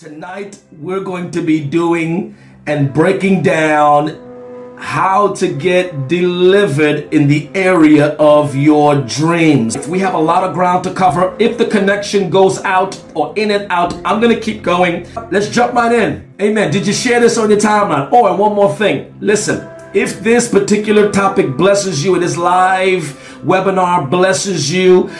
Tonight, we're going to be doing and breaking down how to get delivered in the area of your dreams. We have a lot of ground to cover. If the connection goes out or in and out, I'm going to keep going. Let's jump right in. Amen. Did you share this on your timeline? Oh, and one more thing. Listen, if this particular topic blesses you and this live webinar blesses you,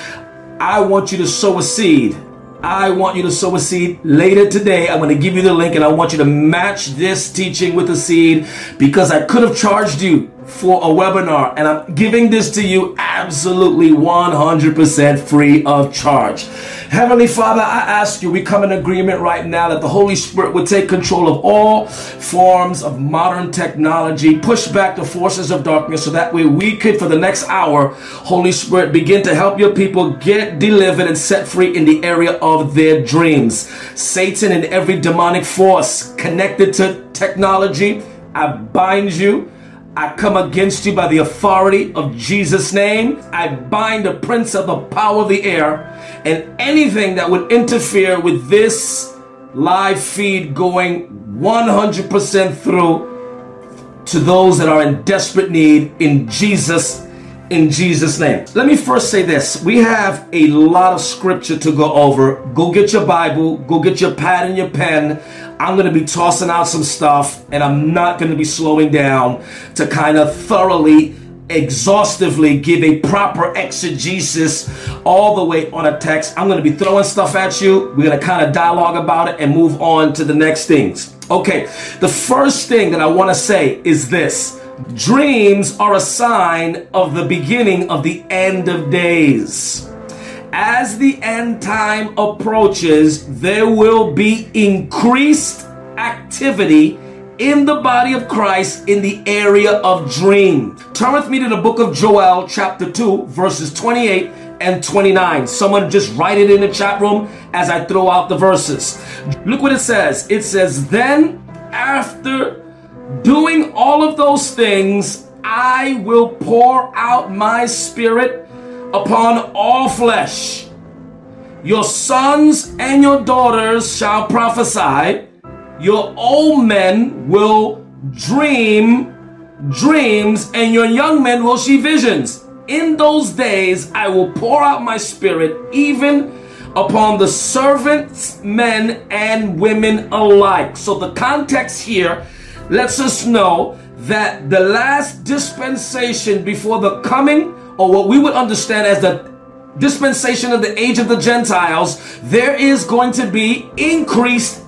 I want you to sow a seed I want you to sow a seed later today. I'm going to give you the link and I want you to match this teaching with a seed because I could have charged you for a webinar and I'm giving this to you absolutely 100% free of charge. Heavenly Father, I ask you, we come in agreement right now that the Holy Spirit would take control of all forms of modern technology, push back the forces of darkness so that way we could, for the next hour, Holy Spirit, begin to help your people get delivered and set free in the area of their dreams. Satan and every demonic force connected to technology, I bind you I come against you by the authority of Jesus' name. I bind the prince of the power of the air and anything that would interfere with this live feed going 100% through to those that are in desperate need in Jesus in Jesus name. Let me first say this. We have a lot of scripture to go over. Go get your Bible, go get your pad and your pen. I'm going to be tossing out some stuff and I'm not going to be slowing down to kind of thoroughly, exhaustively give a proper exegesis all the way on a text. I'm going to be throwing stuff at you. We're going to kind of dialogue about it and move on to the next things. Okay, the first thing that I want to say is this. Dreams are a sign of the beginning of the end of days as the end time approaches, there will be increased activity in the body of Christ in the area of dreams. Turn with me to the book of Joel, chapter 2, verses 28 and 29. Someone just write it in the chat room as I throw out the verses. Look what it says. It says, Then after doing all of those things, I will pour out my spirit upon all flesh. Your sons and your daughters shall prophesy. Your old men will dream dreams, and your young men will see visions. In those days, I will pour out my spirit even upon the servants, men, and women alike. So, the context here lets us know that the last dispensation before the coming or what we would understand as the dispensation of the age of the Gentiles, there is going to be increased,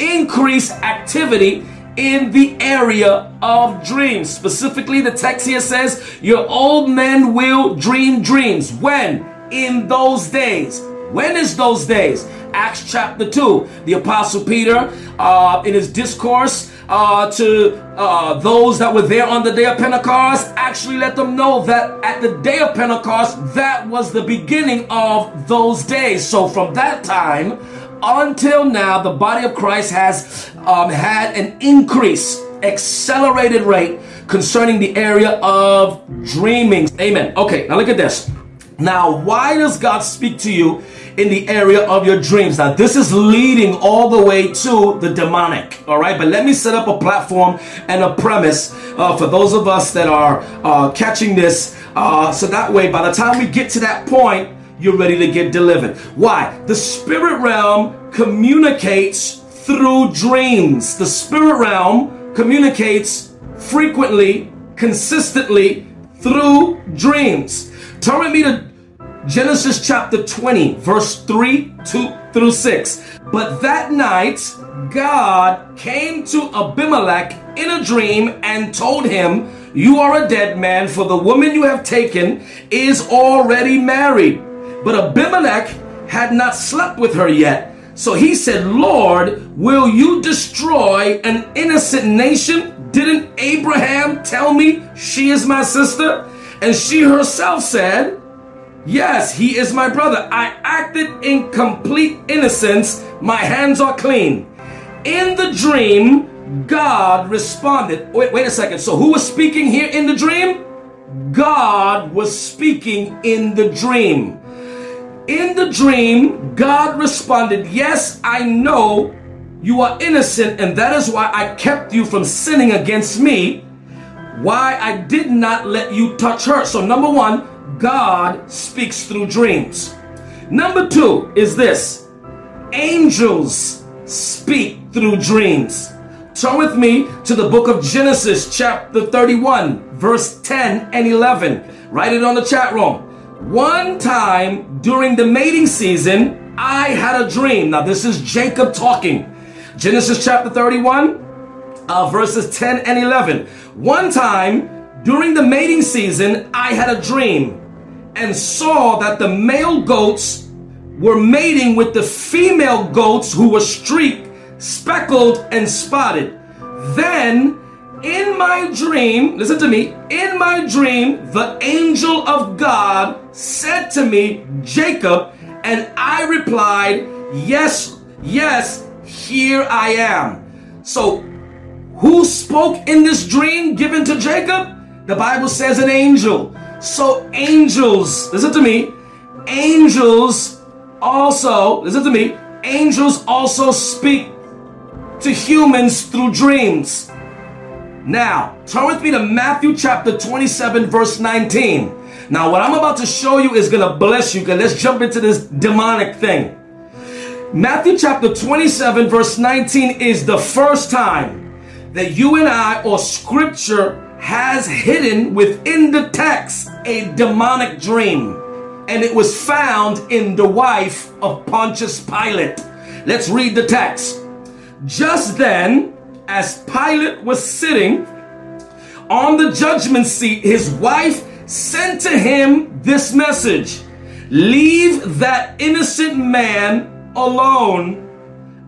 increased activity in the area of dreams. Specifically, the text here says, Your old men will dream dreams. When? In those days. When is those days? Acts chapter 2. The Apostle Peter, uh, in his discourse, uh, to uh, those that were there on the day of Pentecost actually let them know that at the day of Pentecost, that was the beginning of those days. So from that time until now, the body of Christ has um, had an increase, accelerated rate concerning the area of dreaming. Amen. Okay, now look at this. Now, why does God speak to you in the area of your dreams. Now, this is leading all the way to the demonic, all right? But let me set up a platform and a premise uh, for those of us that are uh, catching this. Uh, so that way, by the time we get to that point, you're ready to get delivered. Why? The spirit realm communicates through dreams. The spirit realm communicates frequently, consistently through dreams. Turn with me to Genesis chapter 20, verse 3 2 through 6. But that night, God came to Abimelech in a dream and told him, You are a dead man, for the woman you have taken is already married. But Abimelech had not slept with her yet. So he said, Lord, will you destroy an innocent nation? Didn't Abraham tell me she is my sister? And she herself said, Yes, he is my brother. I acted in complete innocence. My hands are clean. In the dream, God responded. Wait, wait a second. So who was speaking here in the dream? God was speaking in the dream. In the dream, God responded, Yes, I know you are innocent, and that is why I kept you from sinning against me. Why I did not let you touch her. So, number one, God speaks through dreams. Number two is this angels speak through dreams. Turn with me to the book of Genesis, chapter 31, verse 10 and 11. Write it on the chat room. One time during the mating season, I had a dream. Now, this is Jacob talking. Genesis chapter 31, uh, verses 10 and 11. One time during the mating season, I had a dream and saw that the male goats were mating with the female goats who were streaked, speckled, and spotted. Then in my dream, listen to me, in my dream, the angel of God said to me, Jacob, and I replied, Yes, yes, here I am. So, who spoke in this dream given to Jacob? The Bible says an angel. So, angels, listen to me, angels also, listen to me, angels also speak to humans through dreams. Now, turn with me to Matthew chapter 27, verse 19. Now, what I'm about to show you is going to bless you. Let's jump into this demonic thing. Matthew chapter 27, verse 19 is the first time that you and I, or scripture, has hidden within the text a demonic dream. And it was found in the wife of Pontius Pilate. Let's read the text. Just then, as Pilate was sitting on the judgment seat, his wife sent to him this message Leave that innocent man alone.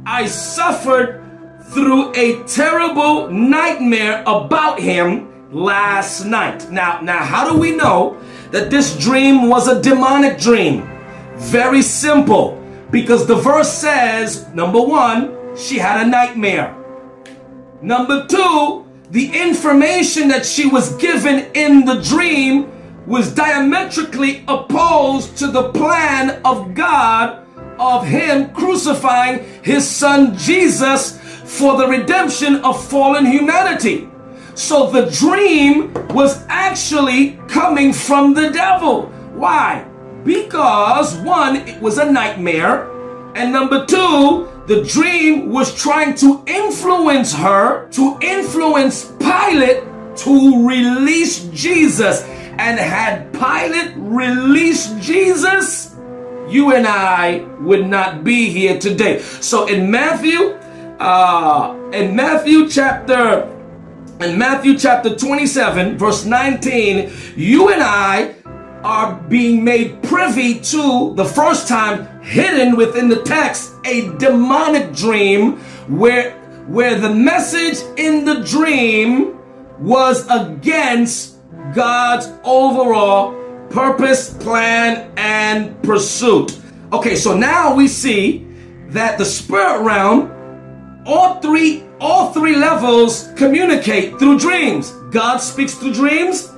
I suffered through a terrible nightmare about him last night. Now, now, how do we know that this dream was a demonic dream? Very simple. Because the verse says, number one, she had a nightmare. Number two, the information that she was given in the dream was diametrically opposed to the plan of God of Him crucifying His Son Jesus for the redemption of fallen humanity. So the dream was actually coming from the devil. Why? Because one, it was a nightmare, and number two, the dream was trying to influence her, to influence Pilate to release Jesus. And had Pilate released Jesus, you and I would not be here today. So in Matthew, uh, in Matthew chapter, in Matthew chapter 27, verse 19, you and I are being made privy to the first time hidden within the text a demonic dream where where the message in the dream was against God's overall purpose, plan, and pursuit. Okay, so now we see that the spirit realm, all three, all three levels communicate through dreams. God speaks through dreams,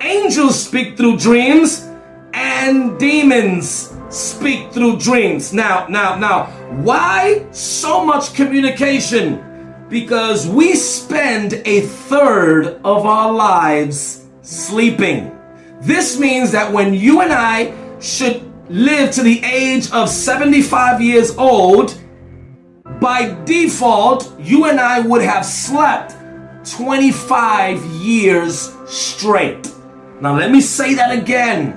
angels speak through dreams and demons speak through dreams. Now, now, now, why so much communication? Because we spend a third of our lives sleeping. This means that when you and I should live to the age of 75 years old, by default, you and I would have slept 25 years straight. Now, let me say that again.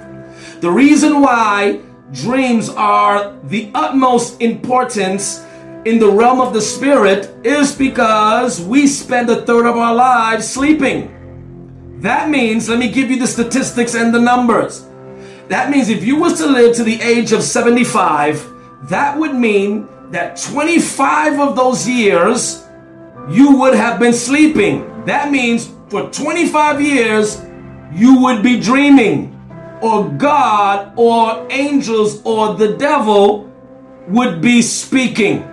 The reason why dreams are the utmost importance in the realm of the spirit is because we spend a third of our lives sleeping. That means, let me give you the statistics and the numbers. That means if you was to live to the age of 75, that would mean that 25 of those years you would have been sleeping. That means for 25 years you would be dreaming, or God, or angels, or the devil would be speaking.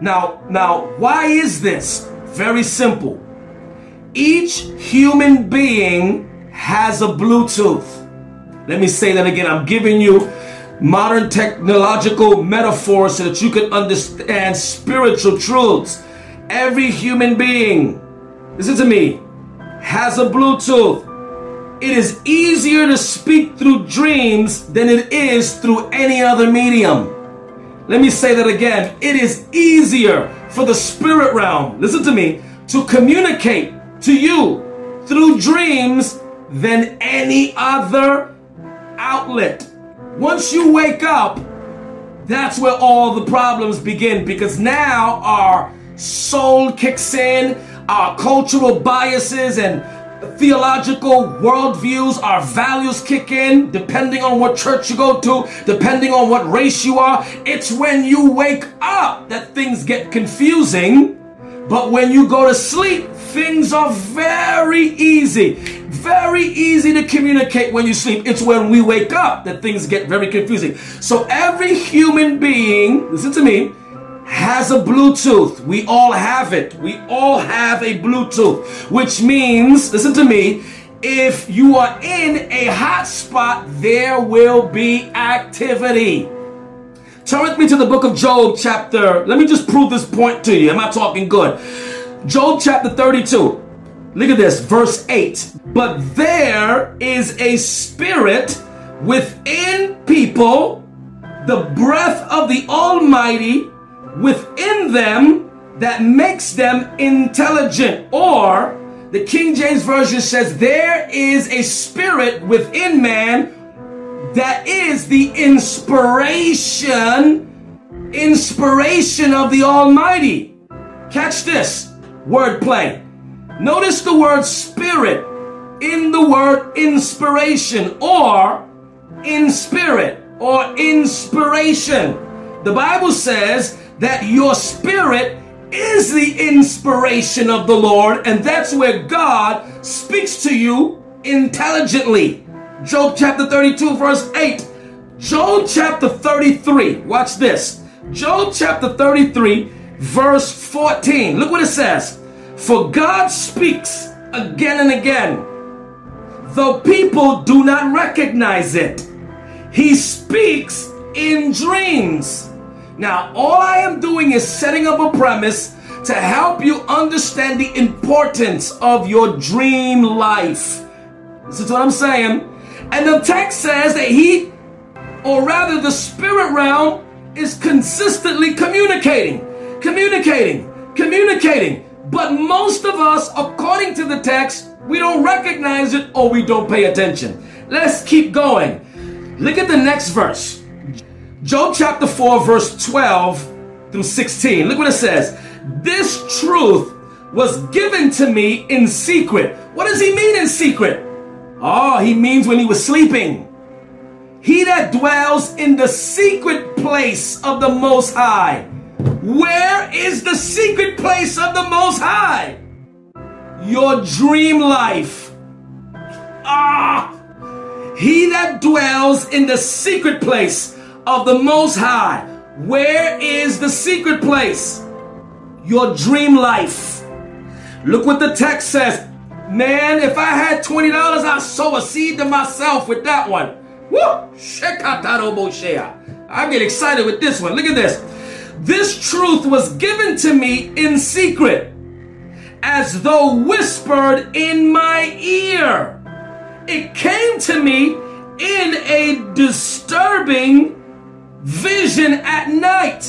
Now, now, why is this? Very simple. Each human being has a Bluetooth. Let me say that again. I'm giving you modern technological metaphors so that you can understand spiritual truths. Every human being, listen to me, has a Bluetooth. It is easier to speak through dreams than it is through any other medium. Let me say that again. It is easier for the spirit realm, listen to me, to communicate to you through dreams than any other outlet. Once you wake up, that's where all the problems begin because now our soul kicks in, our cultural biases and theological worldviews, our values kick in, depending on what church you go to, depending on what race you are. It's when you wake up that things get confusing. But when you go to sleep, things are very easy. Very easy to communicate when you sleep. It's when we wake up that things get very confusing. So every human being, listen to me, has a Bluetooth. We all have it. We all have a Bluetooth, which means, listen to me, if you are in a hotspot, there will be activity. Turn with me to the book of Job, chapter. Let me just prove this point to you. Am I talking good? Job, chapter 32. Look at this, verse 8. But there is a spirit within people, the breath of the Almighty within them that makes them intelligent. Or the King James Version says, There is a spirit within man that is the inspiration, inspiration of the Almighty. Catch this wordplay. Notice the word spirit in the word inspiration or in spirit or inspiration. The Bible says that your spirit is the inspiration of the Lord, and that's where God speaks to you intelligently. Job chapter 32, verse 8. Job chapter 33, watch this. Job chapter 33, verse 14. Look what it says. For God speaks again and again, though people do not recognize it. He speaks in dreams now, all I am doing is setting up a premise to help you understand the importance of your dream life. This is what I'm saying. And the text says that he, or rather the spirit realm, is consistently communicating, communicating, communicating. But most of us, according to the text, we don't recognize it or we don't pay attention. Let's keep going. Look at the next verse. Job chapter 4, verse 12 through 16. Look what it says. This truth was given to me in secret. What does he mean in secret? Oh, he means when he was sleeping. He that dwells in the secret place of the Most High. Where is the secret place of the Most High? Your dream life. Ah! He that dwells in the secret place of the Most High. Where is the secret place? Your dream life. Look what the text says. Man, if I had $20, I'd sow a seed to myself with that one. Woo! I get excited with this one. Look at this. This truth was given to me in secret, as though whispered in my ear. It came to me in a disturbing vision at night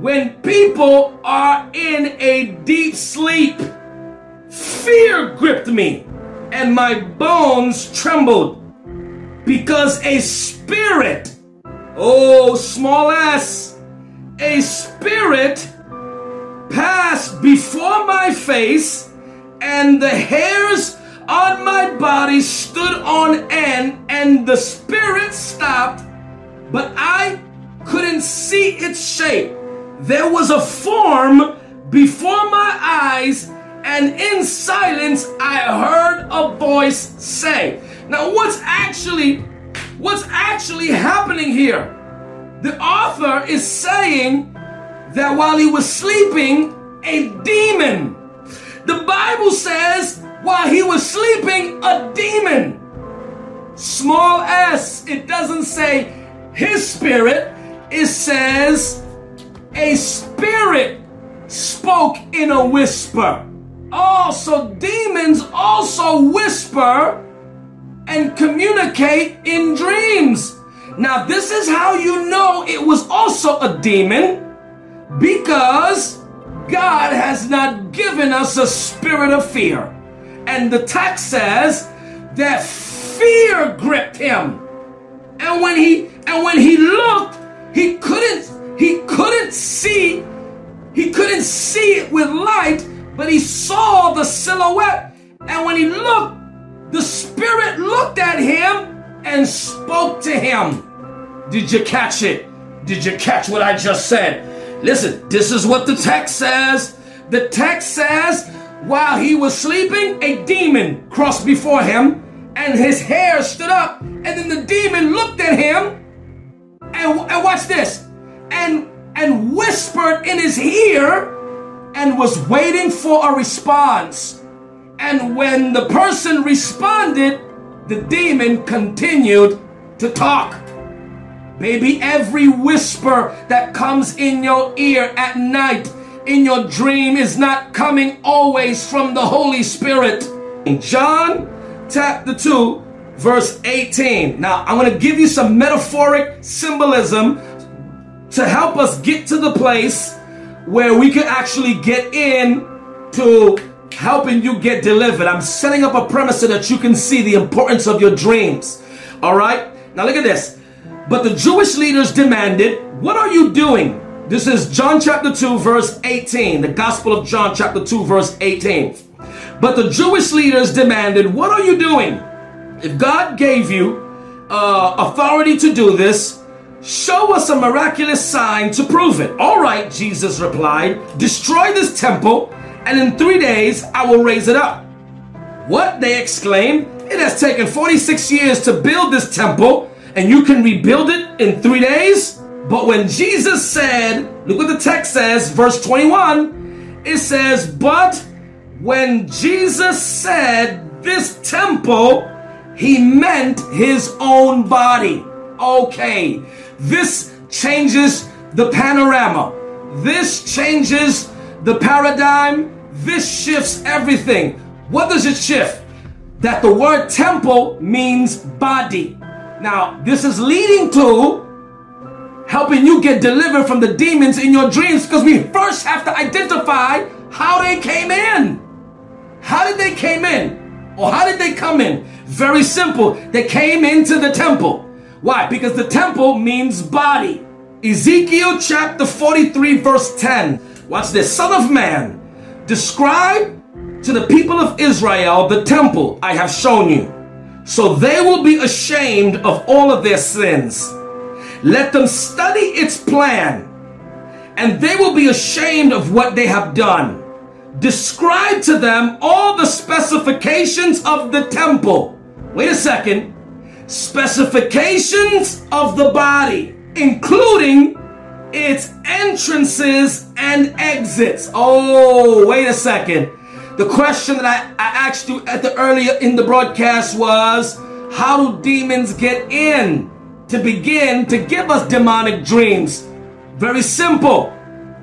when people are in a deep sleep. Fear gripped me and my bones trembled because a spirit, oh, small s, a spirit passed before my face and the hairs on my body stood on end and the spirit stopped but I couldn't see its shape. there was a form before my eyes, and in silence I heard a voice say. Now, what's actually what's actually happening here? The author is saying that while he was sleeping, a demon. The Bible says while he was sleeping, a demon. Small s, it doesn't say his spirit, it says a spirit spoke in a whisper. Also, demons also whisper and communicate in dreams. Now, this is how you know it was also a demon because God has not given us a spirit of fear. And the text says that fear gripped him. And when he and when he looked, he couldn't he couldn't see he couldn't see it with light, but he saw the silhouette. And when he looked, the spirit looked at him and spoke to him. Did you catch it? Did you catch what I just said? Listen, this is what the text says. The text says, while he was sleeping, a demon crossed before him, and his hair stood up. And then the demon looked at him, and, and watch this, and and whispered in his ear, and was waiting for a response. And when the person responded, the demon continued to talk. Baby, every whisper that comes in your ear at night, in your dream, is not coming always from the Holy Spirit. In John chapter 2, verse 18. Now, I'm going to give you some metaphoric symbolism to help us get to the place where we can actually get in to helping you get delivered. I'm setting up a premise so that you can see the importance of your dreams. All right? Now, look at this. But the Jewish leaders demanded, What are you doing? This is John chapter 2, verse 18, the Gospel of John chapter 2, verse 18. But the Jewish leaders demanded, What are you doing? If God gave you uh, authority to do this, show us a miraculous sign to prove it. All right, Jesus replied, Destroy this temple, and in three days I will raise it up. What? They exclaimed. It has taken 46 years to build this temple and you can rebuild it in three days. But when Jesus said, look what the text says, verse 21, it says, But when Jesus said this temple, he meant his own body. Okay, this changes the panorama. This changes the paradigm. This shifts everything. What does it shift? That the word temple means body. Now, this is leading to helping you get delivered from the demons in your dreams because we first have to identify how they came in. How did they came in? Or how did they come in? Very simple. They came into the temple. Why? Because the temple means body. Ezekiel chapter 43 verse 10. Watch this. Son of man, describe to the people of Israel the temple I have shown you. So they will be ashamed of all of their sins. Let them study its plan, and they will be ashamed of what they have done. Describe to them all the specifications of the temple. Wait a second. Specifications of the body, including its entrances and exits. Oh, wait a second. The question that I, I asked you at the earlier in the broadcast was how do demons get in to begin to give us demonic dreams? Very simple.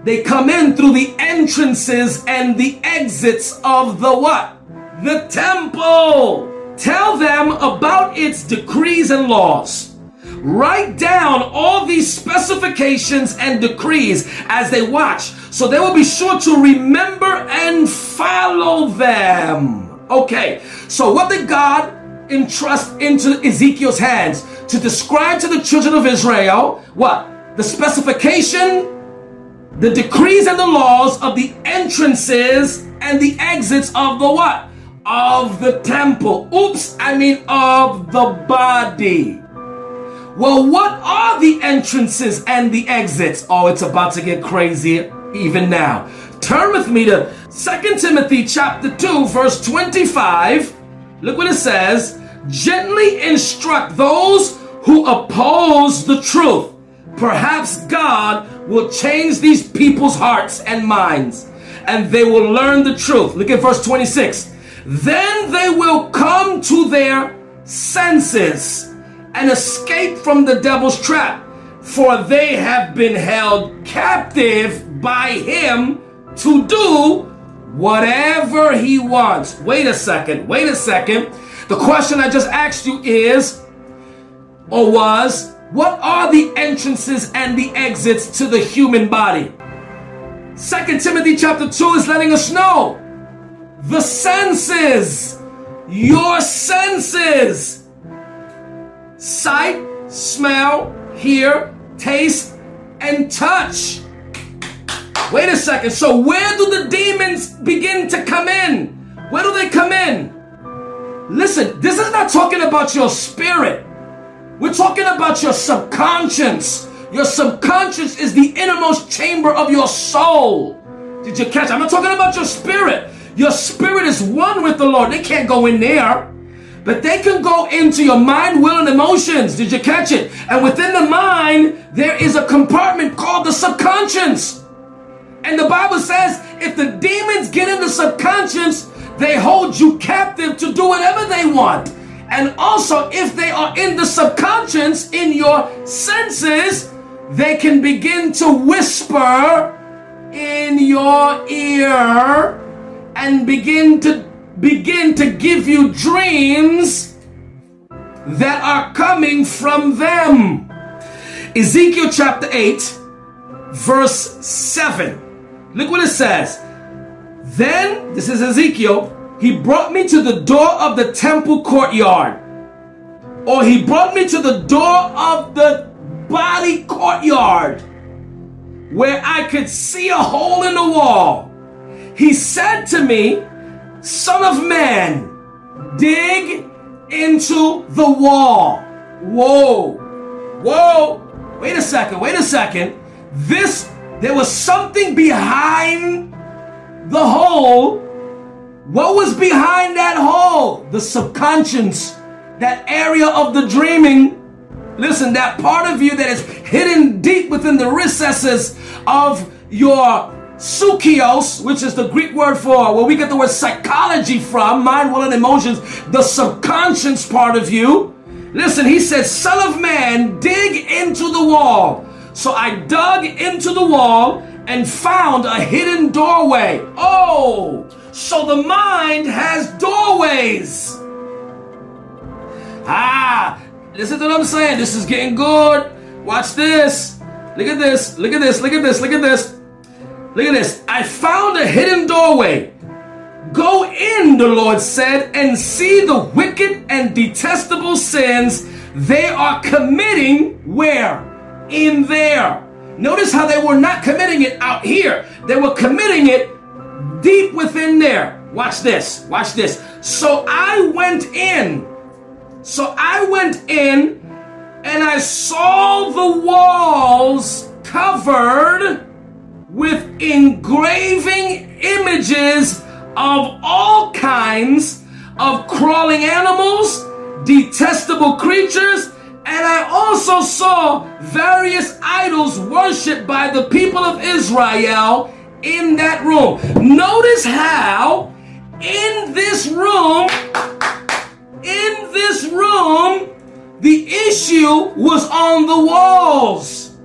They come in through the entrances and the exits of the what? The temple. Tell them about its decrees and laws. Write down all these specifications and decrees as they watch, so they will be sure to remember and follow them. Okay, so what did God entrust into Ezekiel's hands to describe to the children of Israel what? The specification, the decrees and the laws of the entrances and the exits of the what? Of the temple. Oops, I mean of the body. Well, what are the entrances and the exits? Oh, it's about to get crazy even now. Turn with me to 2 Timothy chapter 2 verse 25. Look what it says. Gently instruct those who oppose the truth. Perhaps God will change these people's hearts and minds and they will learn the truth. Look at verse 26. Then they will come to their senses and escape from the devil's trap, for they have been held captive by him to do whatever he wants. Wait a second, wait a second. The question I just asked you is, or was, what are the entrances and the exits to the human body? Second Timothy chapter 2 is letting us know the senses, your senses, sight, smell, hear, taste, and touch. Wait a second. So, where do the demons begin to come in? Where do they come in? Listen, this is not talking about your spirit. We're talking about your subconscious. Your subconscious is the innermost chamber of your soul. Did you catch? I'm not talking about your spirit. Your spirit is one with the Lord. They can't go in there. But they can go into your mind, will, and emotions. Did you catch it? And within the mind, there is a compartment called the subconscious. And the Bible says if the demons get in the subconscious, they hold you captive to do whatever they want. And also, if they are in the subconscious, in your senses, they can begin to whisper in your ear and begin to begin to give you dreams that are coming from them. Ezekiel chapter 8, verse 7. Look what it says. Then, this is Ezekiel, he brought me to the door of the temple courtyard. Or he brought me to the door of the body courtyard where I could see a hole in the wall. He said to me, Son of man, dig into the wall. Whoa, whoa, wait a second, wait a second. This, there was something behind the hole. What was behind that hole? The subconscious, that area of the dreaming. Listen, that part of you that is hidden deep within the recesses of your Sukios, which is the Greek word for where we get the word psychology from, mind, will, and emotions, the subconscious part of you. Listen, he said, Son of man, dig into the wall. So I dug into the wall and found a hidden doorway. Oh, so the mind has doorways. Ah, this is what I'm saying. This is getting good. Watch this. Look at this. Look at this. Look at this. Look at this. Look at this. I found a hidden doorway. Go in, the Lord said, and see the wicked and detestable sins they are committing where? In there. Notice how they were not committing it out here. They were committing it deep within there. Watch this. Watch this. So I went in. So I went in and I saw the walls covered with engraving images of all kinds of crawling animals, detestable creatures, and I also saw various idols worshipped by the people of Israel in that room. Notice how in this room, in this room, the issue was on the walls.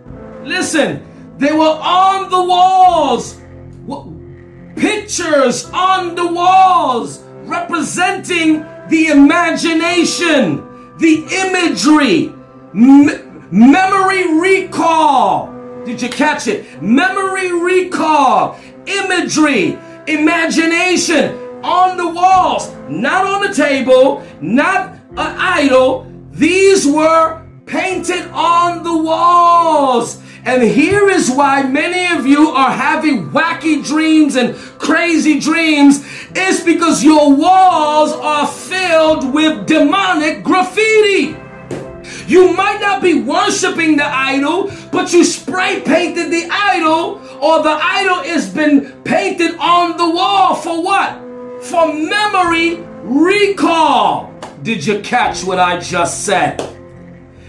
Listen, they were on the walls. Pictures on the walls representing the imagination, the imagery, me- memory recall. Did you catch it? Memory recall, imagery, imagination on the walls, not on the table, not an idol. These were painted on the walls. And here is why many of you are having wacky dreams and crazy dreams. It's because your walls are filled with demonic graffiti. You might not be worshiping the idol, but you spray painted the idol, or the idol has been painted on the wall for what? For memory recall. Did you catch what I just said?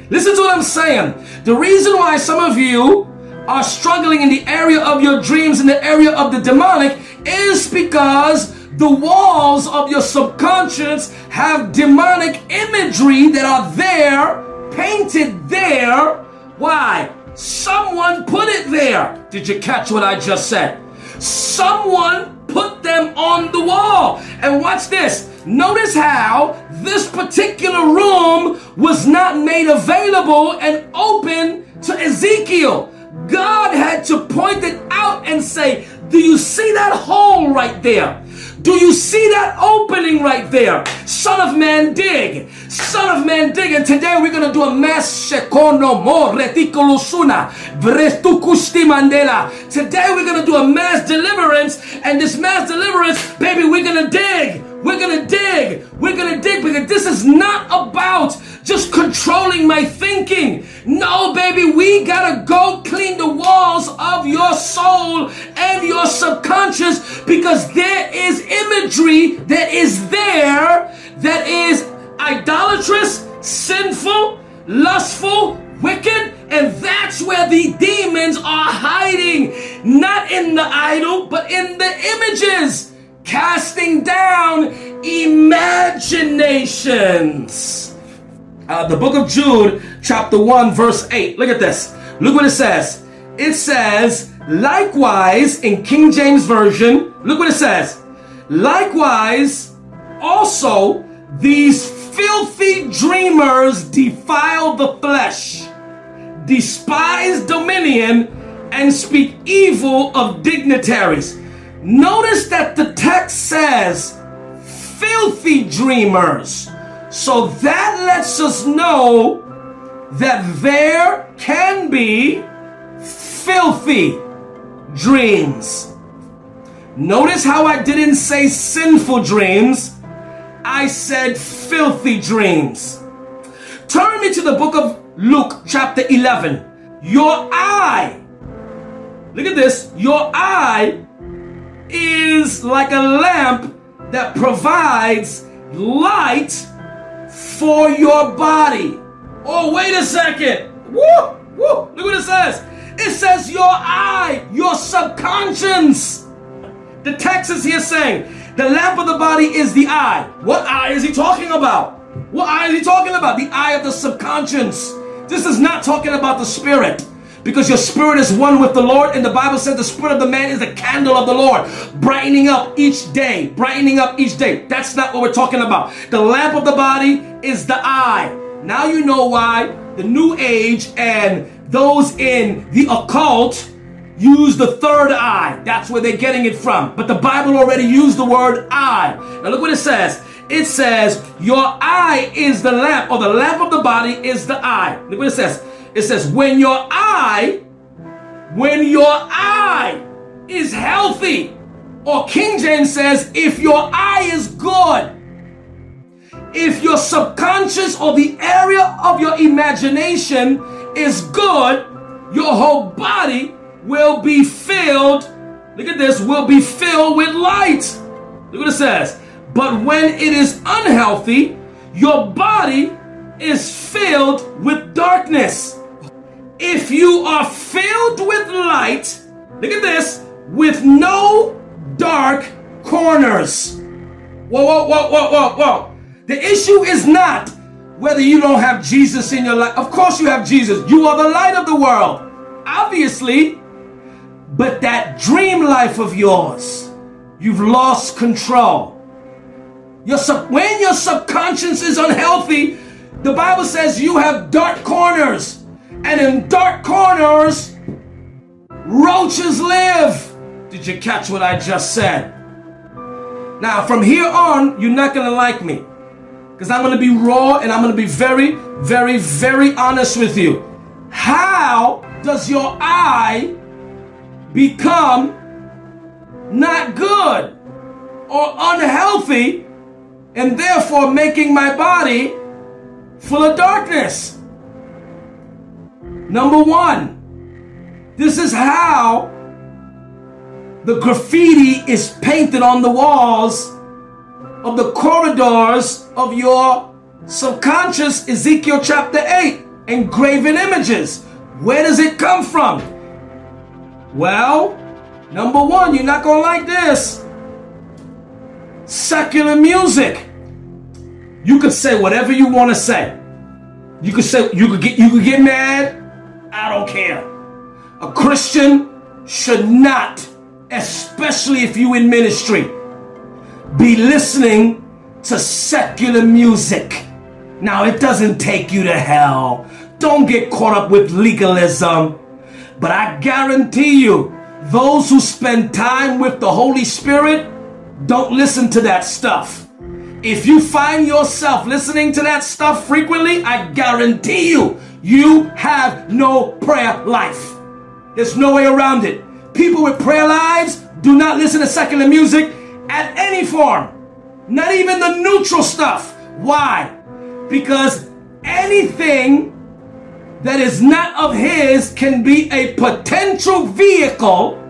Listen to what I'm saying. The reason why some of you are struggling in the area of your dreams, in the area of the demonic, is because the walls of your subconscious have demonic imagery that are there, painted there. Why? Someone put it there. Did you catch what I just said? Someone put them on the wall. And watch this. Notice how this particular room was not made available and open to Ezekiel. God had to point it out and say, Do you see that hole right there? Do you see that opening right there? Son of man, dig. Son of man, dig. And today we're going to do a mass shekono mo reticulusuna vrestukusti mandela. Today we're going to do a mass deliverance. And this mass deliverance, baby, we're going to dig. We're going to dig. We're going to dig because this is not about just controlling my thinking. No, baby, we got to go clean the walls of your soul and your subconscious because there is imagery that is there that is idolatrous, sinful, lustful, wicked, and that's where the demons are hiding. Not in the idol, but in the images casting down imaginations. Uh, the book of Jude, chapter 1, verse 8. Look at this. Look what it says. It says, likewise, in King James Version, look what it says. Likewise, also, these filthy dreamers defile the flesh, despise dominion, and speak evil of dignitaries. Notice that the text says filthy dreamers. So that lets us know that there can be filthy dreams. Notice how I didn't say sinful dreams, I said filthy dreams. Turn me to the book of Luke, chapter 11. Your eye, look at this, your eye is like a lamp that provides light for your body. Oh, wait a second. Woo! Woo! Look what it says. It says your eye, your subconscious. The text is here saying the lamp of the body is the eye. What eye is he talking about? What eye is he talking about? The eye of the subconscious. This is not talking about the spirit because your spirit is one with the Lord. And the Bible says the spirit of the man is the candle of the Lord, brightening up each day, brightening up each day. That's not what we're talking about. The lamp of the body is the eye. Now you know why the new age and those in the occult use the third eye. That's where they're getting it from. But the Bible already used the word eye. Now look what it says. It says, Your eye is the lamp, or the lamp of the body is the eye. Look what it says. It says, when your eye, when your eye is healthy, or King James says, if your eye is good, if your subconscious or the area of your imagination is good, your whole body will be filled. Look at this, will be filled with light. Look what it says. But when it is unhealthy, your body is filled with darkness. If you are filled with light, look at this, with no dark corners. Whoa, whoa, whoa, whoa, whoa, whoa. The issue is not whether you don't have Jesus in your life. Of course, you have Jesus. You are the light of the world, obviously. But that dream life of yours, you've lost control. Your sub- when your subconscious is unhealthy, the Bible says you have dark corners. And in dark corners, roaches live. Did you catch what I just said? Now, from here on, you're not going to like me. Because I'm going to be raw and I'm going to be very, very, very honest with you. How does your eye become not good or unhealthy and therefore making my body full of darkness? Number one, this is how the graffiti is painted on the walls of the corridors of your subconscious, Ezekiel chapter 8, engraven images. Where does it come from? Well, number one, you're not going to like this. Secular music. You could say whatever you want to say. You could say you could get you could get mad. I don't care. A Christian should not, especially if you in ministry, be listening to secular music. Now it doesn't take you to hell. Don't get caught up with legalism. But I guarantee you, those who spend time with the Holy Spirit don't listen to that stuff. If you find yourself listening to that stuff frequently, I guarantee you, you have no prayer life. There's no way around it. People with prayer lives do not listen to secular music at any form, not even the neutral stuff. Why? Because anything that is not of His can be a potential vehicle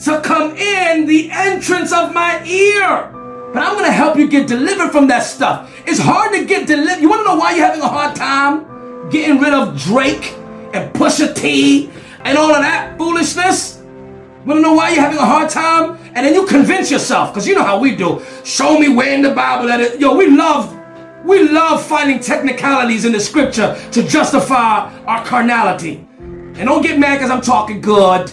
to come in the entrance of my ear. But I'm going to help you get delivered from that stuff. It's hard to get delivered. You want to know why you're having a hard time getting rid of Drake and Pusha T and all of that foolishness? To know why you're having a hard time? And then you convince yourself, because you know how we do. Show me where in the Bible that it. Yo, we love, we love finding technicalities in the scripture to justify our carnality. And don't get mad because I'm talking good.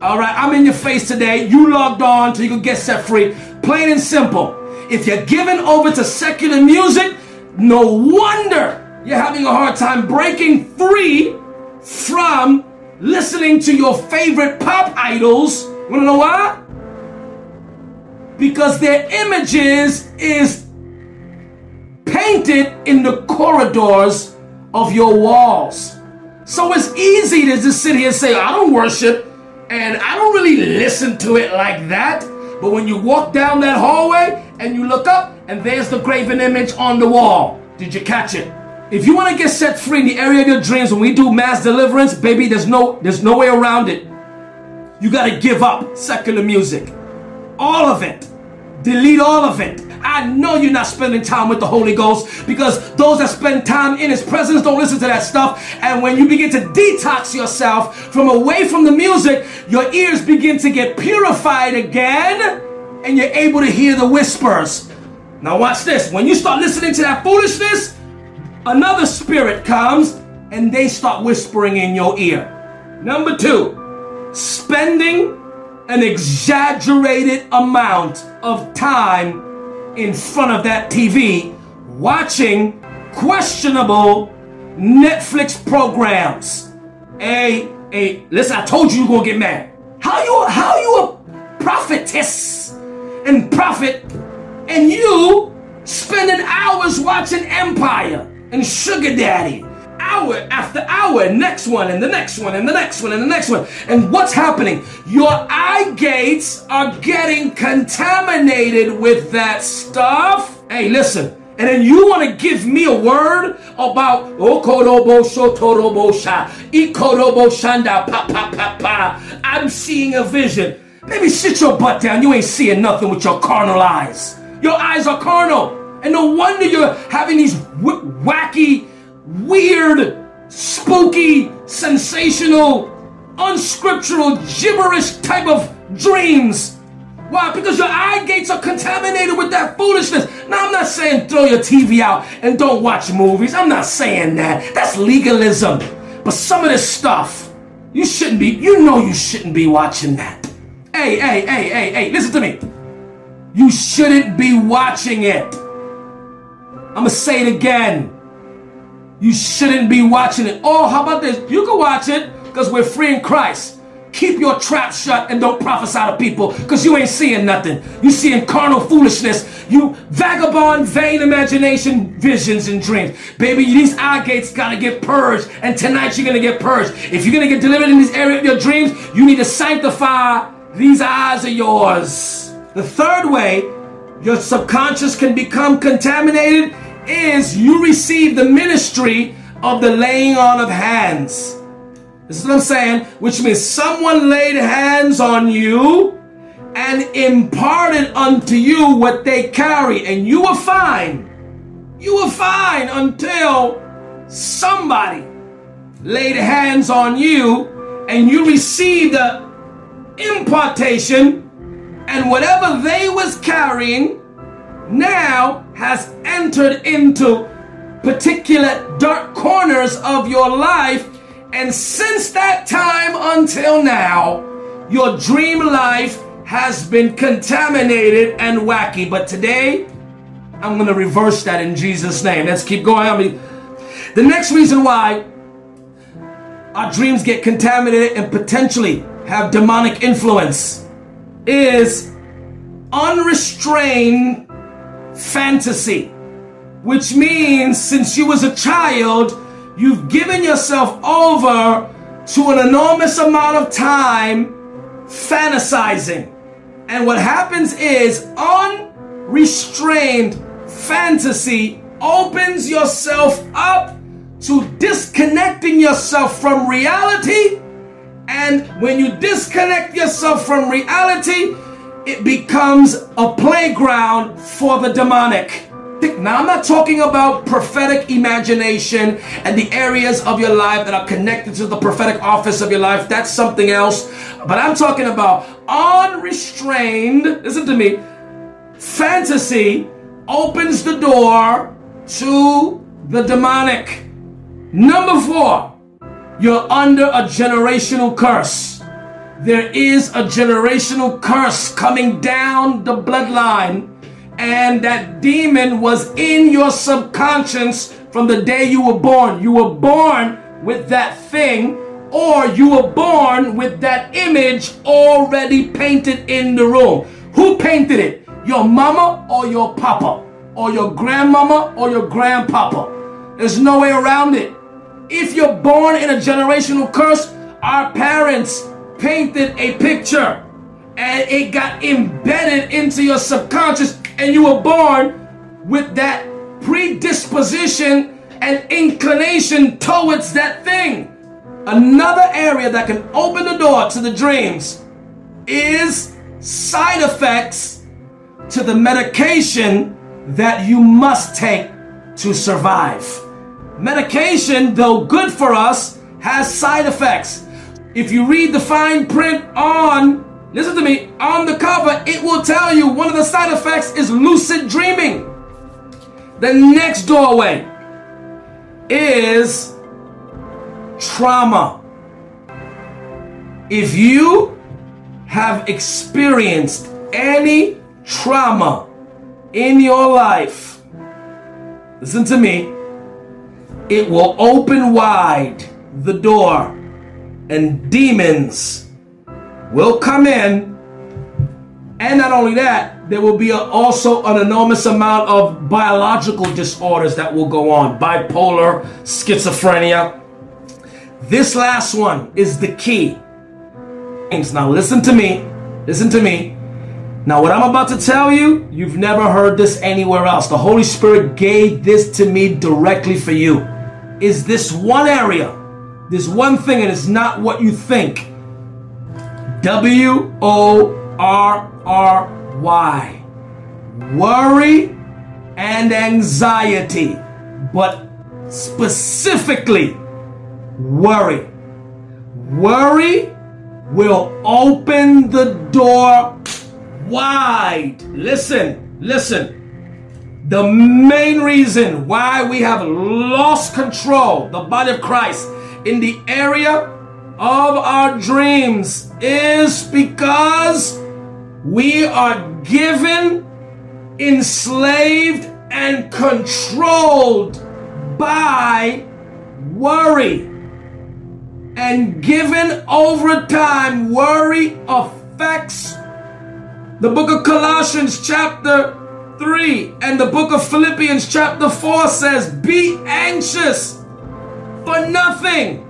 All right, I'm in your face today. You logged on so you can get set free. Plain and simple. If you're given over to secular music, no wonder you're having a hard time breaking free from listening to your favorite pop idols. Wanna know why? Because their images is painted in the corridors of your walls. So it's easy to just sit here and say, I don't worship and I don't really listen to it like that. But when you walk down that hallway and you look up, and there's the graven image on the wall. Did you catch it? If you want to get set free in the area of your dreams when we do mass deliverance, baby, there's no there's no way around it. You got to give up secular music. All of it. Delete all of it. I know you're not spending time with the Holy Ghost because those that spend time in His presence don't listen to that stuff. And when you begin to detox yourself from away from the music, your ears begin to get purified again and you're able to hear the whispers. Now, watch this. When you start listening to that foolishness, another spirit comes and they start whispering in your ear. Number two, spending an exaggerated amount of time in front of that TV watching questionable Netflix programs. Hey, hey, listen, I told you you're gonna get mad. How you how you a prophetess and prophet and you spending hours watching Empire and Sugar Daddy hour after hour, next one and the next one and the next one and the next one. And what's happening? Your eye gates are getting contaminated with that stuff. Hey, listen. And then you want to give me a word about Okorobo Shotorobo Sha, Shanda Pa Pa Pa Pa. I'm seeing a vision. Maybe sit your butt down. You ain't seeing nothing with your carnal eyes. Your eyes are carnal. And no wonder you're having these wacky weird, spooky, sensational, unscriptural, gibberish type of dreams. Why? Because your eye gates are contaminated with that foolishness. Now, I'm not saying throw your TV out and don't watch movies. I'm not saying that. That's legalism. But some of this stuff, you shouldn't be, you know, you shouldn't be watching that. Hey, hey, hey, hey, hey, listen to me. You shouldn't be watching it. I'm going to say it again. You shouldn't be watching it. Oh, how about this? You can watch it because we're free in Christ. Keep your trap shut and don't prophesy to people because you ain't seeing nothing. You seeing carnal foolishness. You vagabond, vain imagination, visions, and dreams. Baby, these eye gates gotta get purged, and tonight you're gonna get purged. If you're gonna get delivered in this area of your dreams, you need to sanctify these eyes of yours. The third way your subconscious can become contaminated is you receive the ministry of the laying on of hands. This is what I'm saying, which means someone laid hands on you and imparted unto you what they carry, and you were fine. You were fine until somebody laid hands on you and you received the impartation, and whatever they was carrying now has entered into particular dark corners of your life and since that time until now, your dream life has been contaminated and wacky. But today, I'm going to reverse that in Jesus' name. Let's keep going. I mean, the next reason why our dreams get contaminated and potentially have demonic influence is unrestrained fantasy, which means since you was a child, You've given yourself over to an enormous amount of time fantasizing. And what happens is unrestrained fantasy opens yourself up to disconnecting yourself from reality. And when you disconnect yourself from reality, it becomes a playground for the demonic. Now, I'm not talking about prophetic imagination and the areas of your life that are connected to the prophetic office of your life. That's something else. But I'm talking about unrestrained, listen to me, fantasy opens the door to the demonic. Number four, you're under a generational curse. There is a generational curse coming down the bloodline and that demon was in your subconscious from the day you were born. You were born with that thing, or you were born with that image already painted in the room. Who painted it? Your mama or your papa? Or your grandmama or your grandpapa? There's no way around it. If you're born in a generational curse, our parents painted a picture and it got embedded into your subconscious and you were born with that predisposition and inclination towards that thing. Another area that can open the door to the dreams is side effects to the medication that you must take to survive. Medication, though good for us, has side effects. If you read the fine print on Listen to me. On the cover, it will tell you one of the side effects is lucid dreaming. The next doorway is trauma. If you have experienced any trauma in your life, listen to me, it will open wide the door and demons will come in. And not only that, there will be a, also an enormous amount of biological disorders that will go on bipolar, schizophrenia. This last one is the key. Now, listen to me. Listen to me. Now, what I'm about to tell you, you've never heard this anywhere else. The Holy Spirit gave this to me directly for you. Is this one area, this one thing, and it's not what you think. W O R R Y. Worry and anxiety, but specifically worry. Worry will open the door wide. Listen, listen. The main reason why we have lost control, the body of Christ, in the area of our dreams is because we are given, enslaved, and controlled by worry. And given over time, worry affects the book of Colossians, chapter 3, and the book of Philippians, chapter 4 says, Be anxious for nothing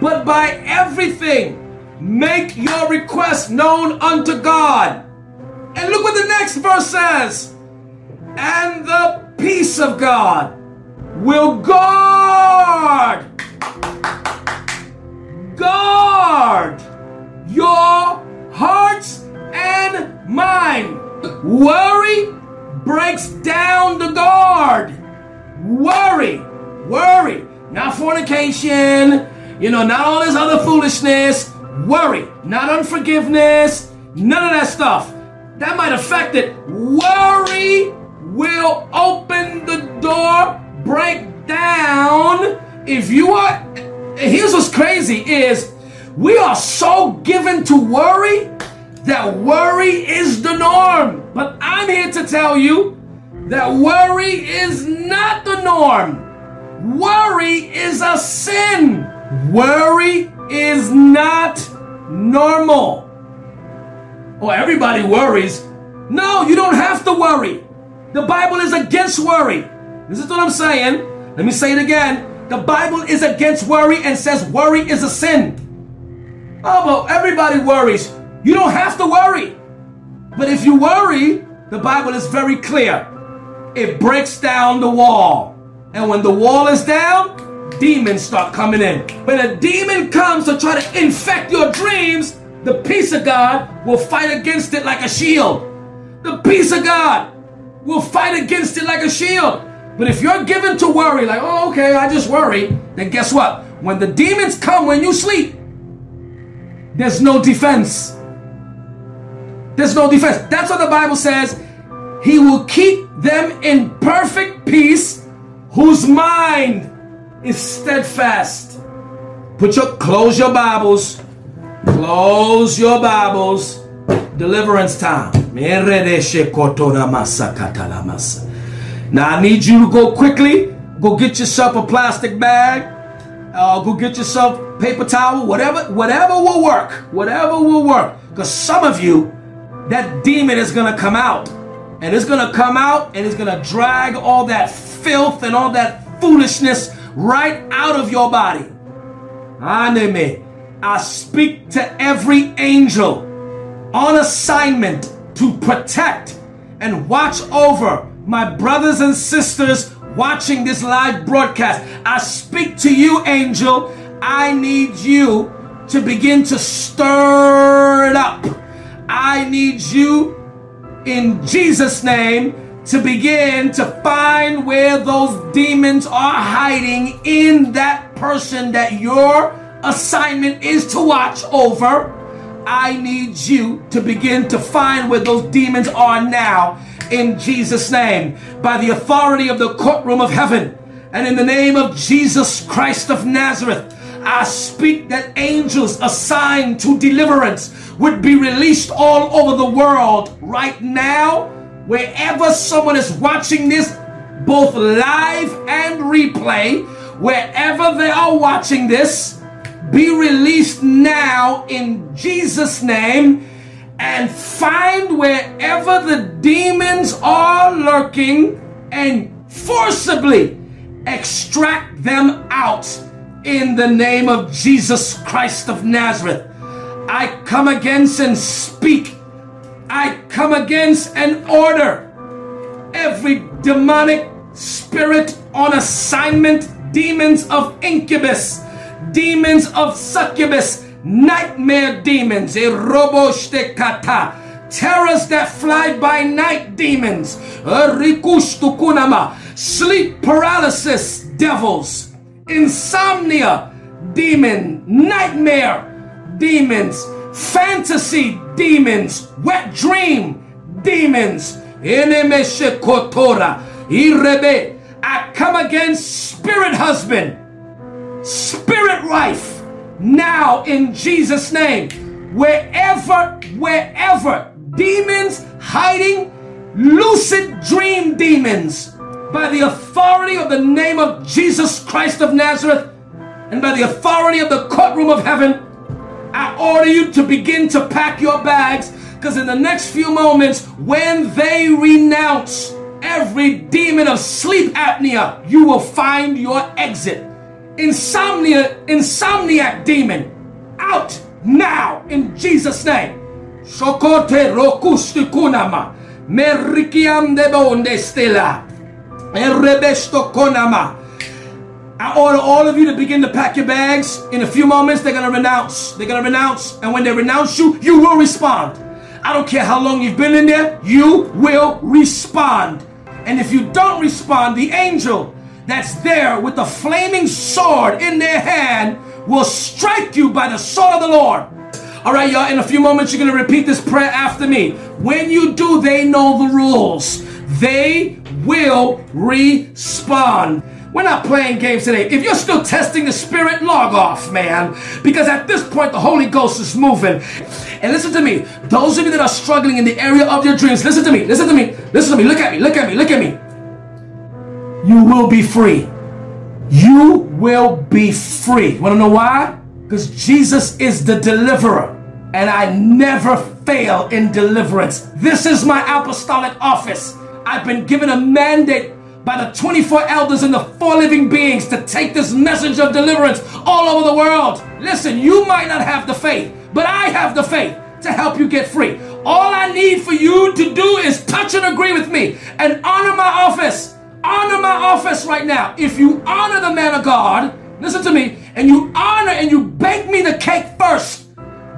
but by everything make your request known unto God. And look what the next verse says. And the peace of God will guard, guard your hearts and mind. Worry breaks down the guard. Fornication, you know, not all this other foolishness. Worry, not unforgiveness, none of that stuff. That might affect it. Worry will open the door, break down. If you are, here's what's crazy is we are so given to worry that worry is the norm. But I'm here to tell you that worry is not the norm. Worry is a sin. Worry is not normal. Oh, everybody worries. No, you don't have to worry. The Bible is against worry. This is what I'm saying. Let me say it again. The Bible is against worry and says worry is a sin. Oh, but everybody worries. You don't have to worry. But if you worry, the Bible is very clear. It breaks down the wall. And when the wall is down, demons start coming in. When a demon comes to try to infect your dreams, the peace of God will fight against it like a shield. The peace of God will fight against it like a shield. But if you're given to worry, like, oh, okay, I just worry, then guess what? When the demons come when you sleep, there's no defense. There's no defense. That's what the Bible says. He will keep them in perfect peace whose mind is steadfast. Put your close your Bibles. Close your Bibles. Deliverance time. Now I need you to go quickly. Go get yourself a plastic bag. Uh, go get yourself paper towel. Whatever, whatever will work. Whatever will work. Because some of you, that demon is gonna come out, and it's gonna come out, and it's gonna drag all that filth and all that foolishness right out of your body. Anime. I speak to every angel on assignment to protect and watch over my brothers and sisters watching this live broadcast. I speak to you, angel. I need you to begin to stir it up. I need you in Jesus' name to begin to find where those demons are hiding in that person that your assignment is to watch over. I need you to begin to find where those demons are now in Jesus' name, by the authority of the courtroom of heaven, and in the name of Jesus Christ of Nazareth. I speak that angels assigned to deliverance would be released all over the world right now, wherever someone is watching this, both live and replay, wherever they are watching this, be released now in Jesus' name and find wherever the demons are lurking and forcibly extract them out in the name of Jesus Christ of Nazareth. I come against and speak. I come against and order every demonic spirit on assignment, demons of incubus, demons of succubus, nightmare demons, eh, kata, terrors that fly by night demons, eh, sleep paralysis devils, insomnia demon, nightmare demons, fantasy demons, wet dream demons. I come against spirit husband, spirit wife, now in Jesus' name. Wherever, wherever demons hiding, lucid dream demons, by the authority of the name of Jesus Christ of Nazareth, and by the authority of the courtroom of heaven, I order you to begin to pack your bags because in the next few moments, when they renounce every demon of sleep apnea, you will find your exit. Insomnia, insomniac demon, out now in Jesus' name. Kunama. Merikiam de bonde. I order all of you to begin to pack your bags. In a few moments, they're going to renounce. They're going to renounce. And when they renounce you, you will respond. I don't care how long you've been in there, you will respond. And if you don't respond, the angel that's there with the flaming sword in their hand will strike you by the sword of the Lord. All right, y'all, in a few moments, you're going to repeat this prayer after me. When you do, they know the rules. They will respond. We're not playing games today. If you're still testing the spirit, log off, man. Because at this point, the Holy Ghost is moving. And listen to me. Those of you that are struggling in the area of your dreams, listen to me. Listen to me. Listen to me. Look at me. Look at me. Look at me. You will be free. You will be free. Want to know why? Because Jesus is the deliverer. And I never fail in deliverance. This is my apostolic office. I've been given a mandate by the 24 elders and the four living beings to take this message of deliverance all over the world. Listen, you might not have the faith, but I have the faith to help you get free. All I need for you to do is touch and agree with me and honor my office. Honor my office right now. If you honor the man of God, listen to me, and you honor and you bake me the cake first,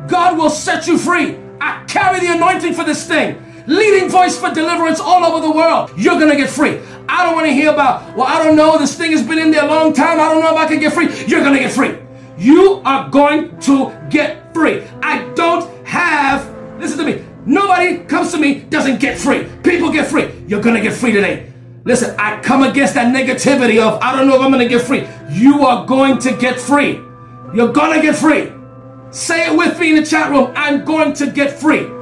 God will set you free. I carry the anointing for this thing leading voice for deliverance all over the world. You're going to get free. I don't want to hear about, well, I don't know, this thing has been in there a long time. I don't know if I can get free. You're going to get free. You are going to get free. I don't have, listen to me, nobody comes to me, doesn't get free. People get free. You're going to get free today. Listen, I come against that negativity of, I don't know if I'm going to get free. You are going to get free. You're going to get free. Say it with me in the chat room. I'm going to get free.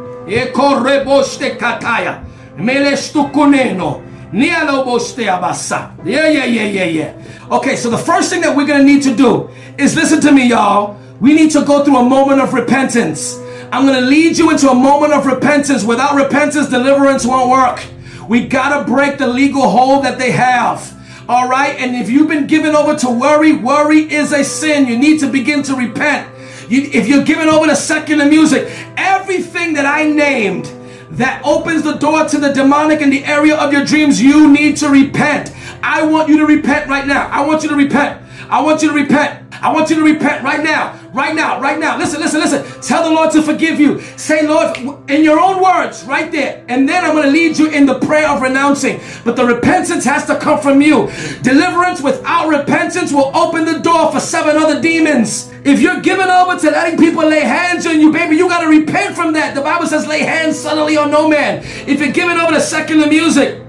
Yeah, yeah, yeah, yeah, yeah. Okay, so the first thing that we're going to need to do is listen to me, y'all. We need to go through a moment of repentance. I'm going to lead you into a moment of repentance. Without repentance, deliverance won't work. We got to break the legal hold that they have. All right. And if you've been given over to worry, worry is a sin. You need to begin to repent. You, if you're giving over to secular music, everything that I named that opens the door to the demonic in the area of your dreams, you need to repent. I want you to repent right now. I want you to repent. I want you to repent. I want you to repent right now, right now, right now. Listen, listen, listen. Tell the Lord to forgive you. Say, Lord, in your own words, right there. And then I'm going to lead you in the prayer of renouncing. But the repentance has to come from you. Deliverance without repentance will open the door for seven other demons. If you're given over to letting people lay hands on you, baby, you got to repent from that. The Bible says, lay hands suddenly on no man. If you're given over to secular music,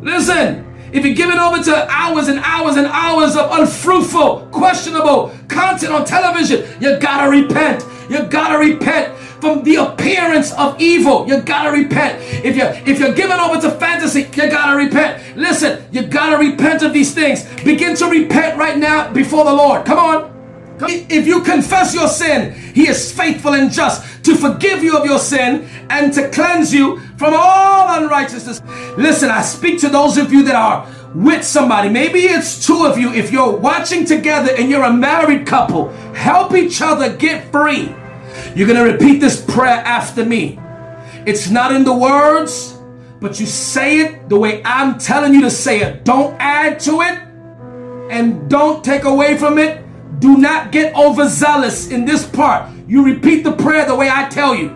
listen. If you're giving over to hours and hours and hours of unfruitful, questionable content on television, you gotta repent. You gotta repent from the appearance of evil. You gotta repent. If you're if you're giving over to fantasy, you gotta repent. Listen, you gotta repent of these things. Begin to repent right now before the Lord. Come on. If you confess your sin, He is faithful and just to forgive you of your sin and to cleanse you from all unrighteousness. Listen, I speak to those of you that are with somebody. Maybe it's two of you. If you're watching together and you're a married couple, help each other get free. You're going to repeat this prayer after me. It's not in the words, but you say it the way I'm telling you to say it. Don't add to it and don't take away from it do not get overzealous in this part. You repeat the prayer the way I tell you.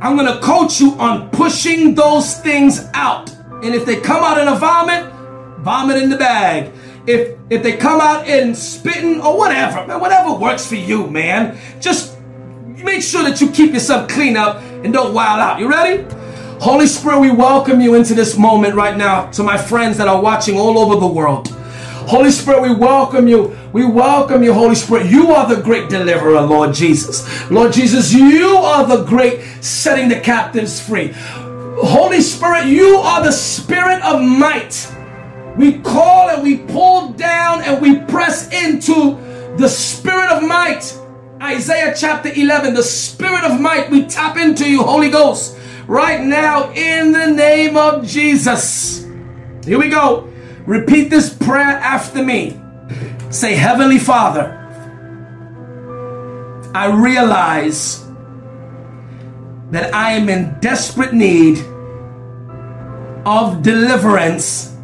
I'm going to coach you on pushing those things out. And if they come out in a vomit, vomit in the bag. If if they come out in spitting or whatever, man, whatever works for you, man. Just make sure that you keep yourself clean up and don't wild out. You ready? Holy Spirit, we welcome you into this moment right now to my friends that are watching all over the world. Holy Spirit, we welcome you. We welcome you, Holy Spirit. You are the great deliverer, Lord Jesus. Lord Jesus, you are the great setting the captives free. Holy Spirit, you are the spirit of might. We call and we pull down and we press into the spirit of might. Isaiah chapter 11, the spirit of might. We tap into you, Holy Ghost, right now in the name of Jesus. Here we go. Repeat this prayer after me. Say, Heavenly Father, I realize that I am in desperate need of deliverance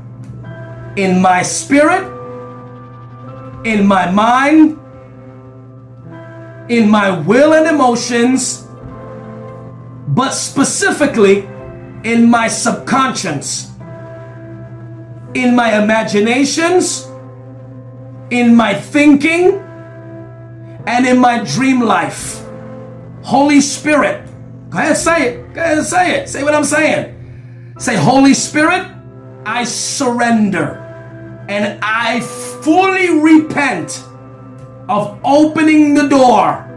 in my spirit in my mind, in my will and emotions, but specifically in my subconscious, in my imaginations, in my thinking, and in my dream life. Holy Spirit, go ahead, say it. Go ahead and say it. Say what I'm saying. Say, Holy Spirit, I surrender and I fully repent of opening the door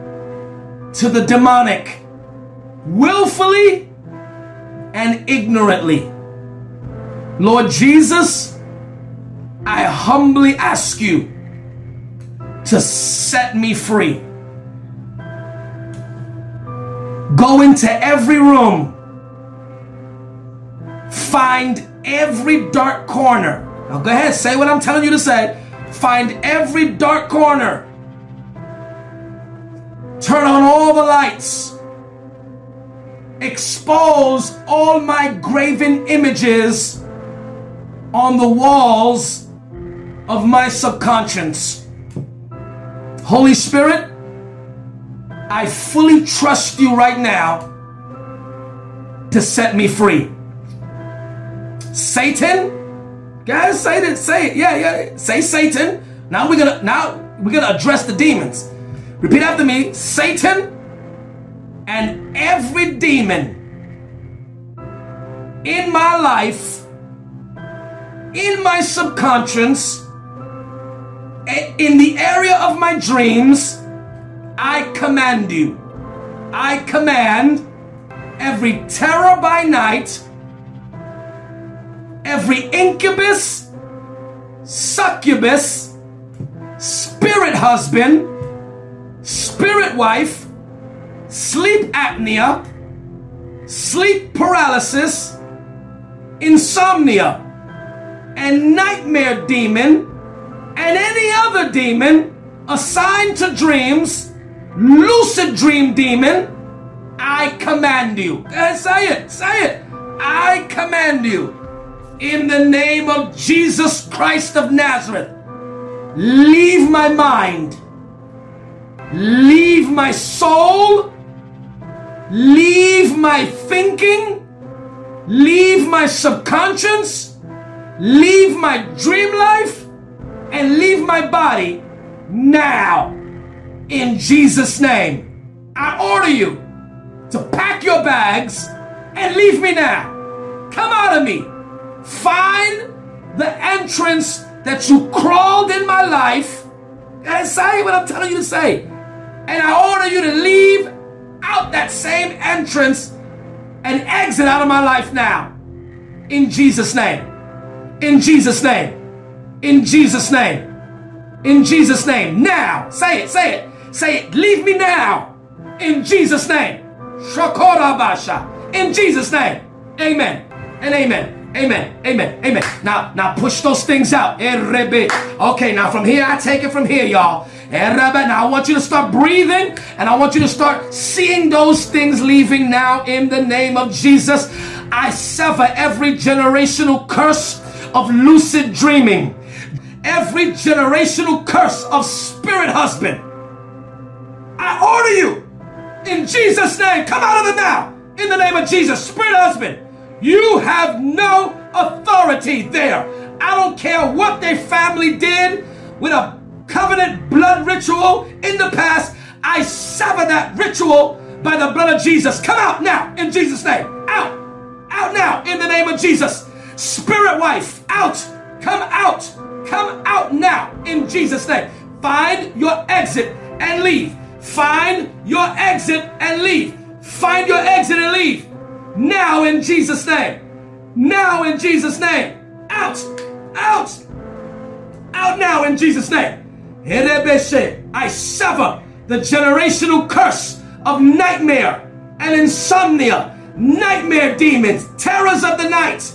to the demonic willfully and ignorantly. Lord Jesus, I humbly ask you to set me free. Go into every room, find every dark corner. Now go ahead, say what I'm telling you to say. Find every dark corner. Turn on all the lights expose all my graven images on the walls of my subconscious. Holy Spirit, I fully trust you right now to set me free. Satan, guys, say it, say it, yeah, yeah, say Satan. Now we're gonna now we're gonna address the demons. Repeat after me, Satan and every demon in my life, in my subconscious, eh, in the area of my dreams, I command you. I command every terror by night, every incubus, succubus, spirit husband, spirit wife, sleep apnea, sleep paralysis, insomnia, and nightmare demon, and any other demon assigned to dreams, lucid dream demon, I command you. say it, say it. I command you in the name of Jesus Christ of Nazareth. Leave my mind, leave my soul leave my thinking, leave my subconscious, leave my dream life, and leave my body now. In Jesus' name, I order you to pack your bags and leave me now. Come out of me. Find the entrance that you crawled in my life and say what I'm telling you to say. And I order you to leave out that same entrance and exit out of my life now. In Jesus' name. In Jesus' name. In Jesus' name. In Jesus' name. Now. Say it. Say it. Say it. Leave me now. In Jesus' name. Shakorabasha. In Jesus' name. Amen. And amen. Amen. Amen. Amen. Now, now push those things out. Okay, now from here, I take it from here, y'all. Now I want you to start breathing and I want you to start seeing those things leaving now in the name of Jesus. I sever every generational curse of lucid dreaming, every generational curse of spirit husband. I order you in Jesus' name, come out of it now. In the name of Jesus, spirit husband, you have no authority there. I don't care what their family did with a covenant blood ritual in the past, I sever that ritual by the blood of Jesus. Come out now in Jesus' name. Out. Out now in the name of Jesus. Spirit wife, out. Come out. Come out now in Jesus' name. Find your exit and leave. Find your exit and leave. Find your exit and leave. Now in Jesus' name. Now in Jesus' name. Out. Out. Out now in Jesus' name. I sever the generational curse of nightmare and insomnia, nightmare demons, terrors of the night,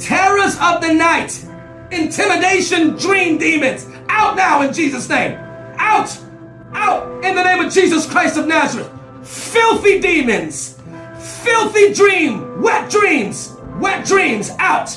terrors of the night, intimidation, dream demons. Out now in Jesus' name. Out! Out in the name of Jesus Christ of Nazareth. Filthy demons, filthy dream, wet dreams, wet dreams, out.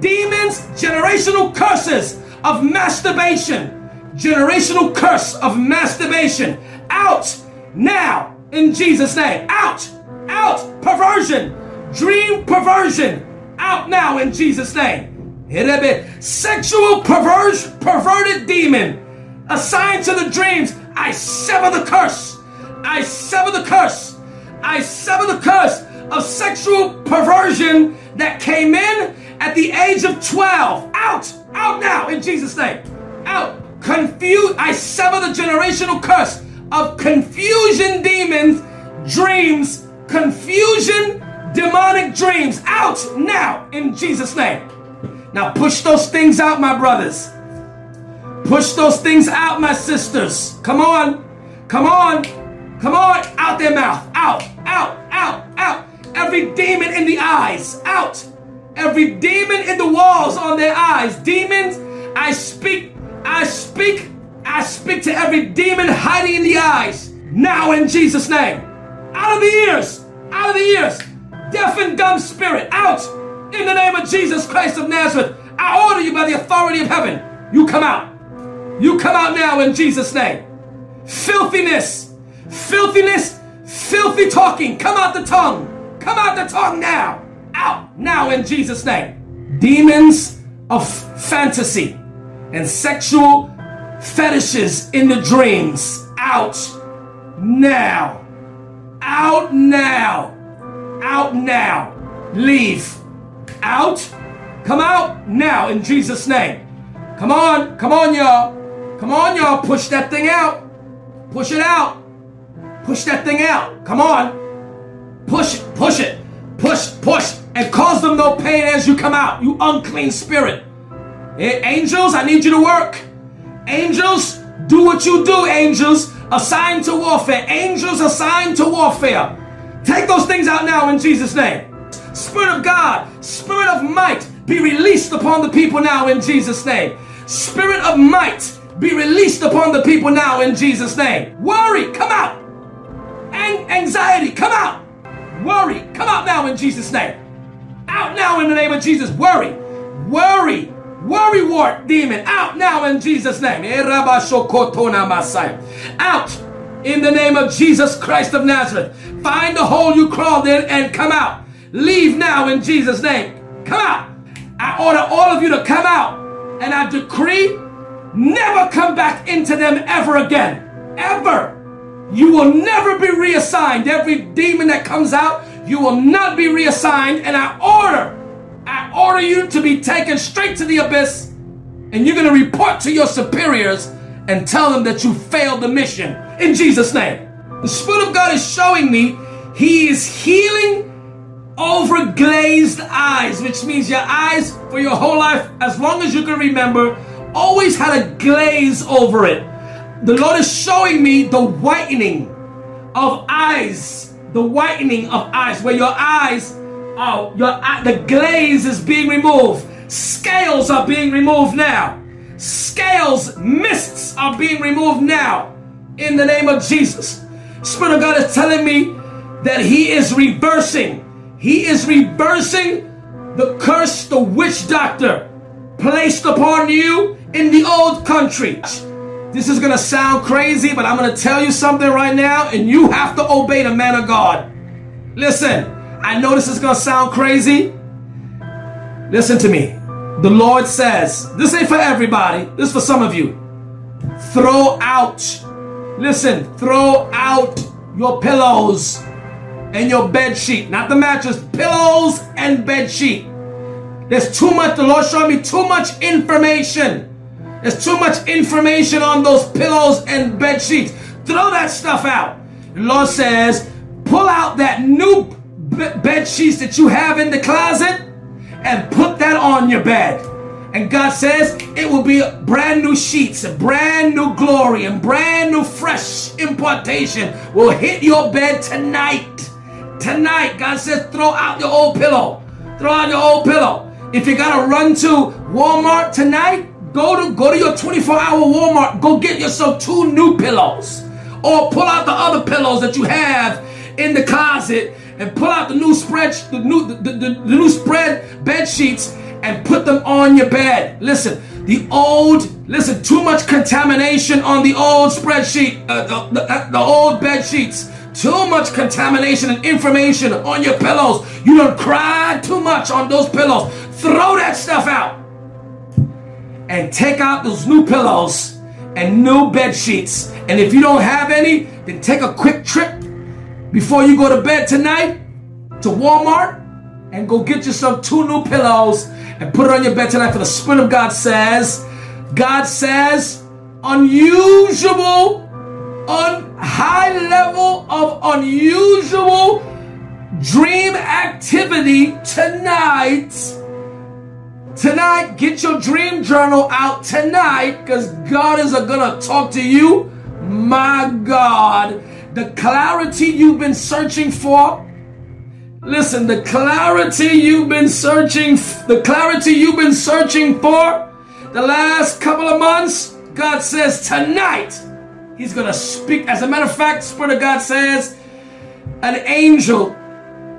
Demons, generational curses of masturbation, generational curse of masturbation out now in Jesus' name. Out, out, perversion, dream perversion, out now in Jesus' name. Bit. Sexual perverse, perverted demon assigned to the dreams. I sever the curse. I sever the curse. I sever the curse of sexual perversion that came in at the age of 12. Out, out now in Jesus' name. Out. Confuse. I sever the generational curse of confusion demons, dreams, confusion, demonic dreams. Out now in Jesus' name. Now push those things out, my brothers. Push those things out, my sisters. Come on. Come on. Come on. Out their mouth. Out. Out. Out. Out. Every demon in the eyes. Out. Every demon in the walls on their eyes. Demons, I speak. I speak. I speak to every demon hiding in the eyes. Now in Jesus' name. Out of the ears. Out of the ears. Deaf and dumb spirit. Out in the name of Jesus Christ of Nazareth, I order you by the authority of heaven. You come out. You come out now in Jesus' name. Filthiness, filthiness, filthy talking. Come out the tongue. Come out the tongue now. Out now in Jesus' name. Demons of fantasy and sexual fetishes in the dreams. Out now. Out now. Out now. Leave out. Come out now in Jesus' name. Come on, come on, y'all. Come on, y'all. Push that thing out. Push it out. Push that thing out. Come on. Push it, push it. Push, push, and cause them no pain as you come out, you unclean spirit. Eh, angels, I need you to work. Angels, do what you do, angels. Assigned to warfare. Angels assigned to warfare. Take those things out now in Jesus' name. Spirit of God, Spirit of might, be released upon the people now in Jesus' name. Spirit of might, be released upon the people now in Jesus' name. Worry, come out. An- anxiety, come out. Worry, come out now in Jesus' name. Out now in the name of Jesus. Worry, worry, worry wart demon. Out now in Jesus' name. Eh, out in the name of Jesus Christ of Nazareth. Find the hole you crawled in and come out. Leave now in Jesus' name. Come out. I order all of you to come out. And I decree never come back into them ever again. Ever. You will never be reassigned. Every demon that comes out, you will not be reassigned. And I order, I order you to be taken straight to the abyss. And you're going to report to your superiors and tell them that you failed the mission in Jesus' name. The Spirit of God is showing me He is healing over glazed eyes, which means your eyes for your whole life, as long as you can remember, always had a glaze over it. The Lord is showing me the whitening of eyes, the whitening of eyes, where your eyes, oh, your the glaze is being removed. Scales are being removed now. Scales, mists are being removed now. In the name of Jesus. Spirit of God is telling me that He is reversing he is reversing the curse the witch doctor placed upon you in the old country. This is going to sound crazy, but I'm going to tell you something right now, and you have to obey the man of God. Listen, I know this is going to sound crazy. Listen to me. The Lord says, this ain't for everybody, this is for some of you. Throw out, listen, throw out your pillows and your bed sheet, not the mattress, pillows and bed sheet. There's too much, the Lord showed me too much information. There's too much information on those pillows and bed sheets. Throw that stuff out. The Lord says, pull out that new bed sheets that you have in the closet and put that on your bed. And God says it will be brand new sheets, brand new glory, and brand new fresh impartation will hit your bed tonight. Tonight, God says, throw out your old pillow. Throw out your old pillow. If you gotta run to Walmart tonight, go to go to your 24-hour Walmart. Go get yourself two new pillows. Or pull out the other pillows that you have in the closet and pull out the new spread, the new the, the, the new spread bed sheets and put them on your bed. Listen, the old, listen, too much contamination on the old spreadsheet, uh, the, the, the old bed sheets. Too much contamination and information on your pillows. You don't cry too much on those pillows. Throw that stuff out. And take out those new pillows and new bed sheets. And if you don't have any, then take a quick trip before you go to bed tonight to Walmart and go get yourself two new pillows and put it on your bed tonight. For the Spirit of God says, God says, unusual, on high level of unusual dream activity tonight. Tonight, get your dream journal out tonight because God is going to talk to you. My God, the clarity you've been searching for. Listen, the clarity you've been searching, the clarity you've been searching for the last couple of months, God says tonight, He's going to speak. As a matter of fact, Spirit of God says, an angel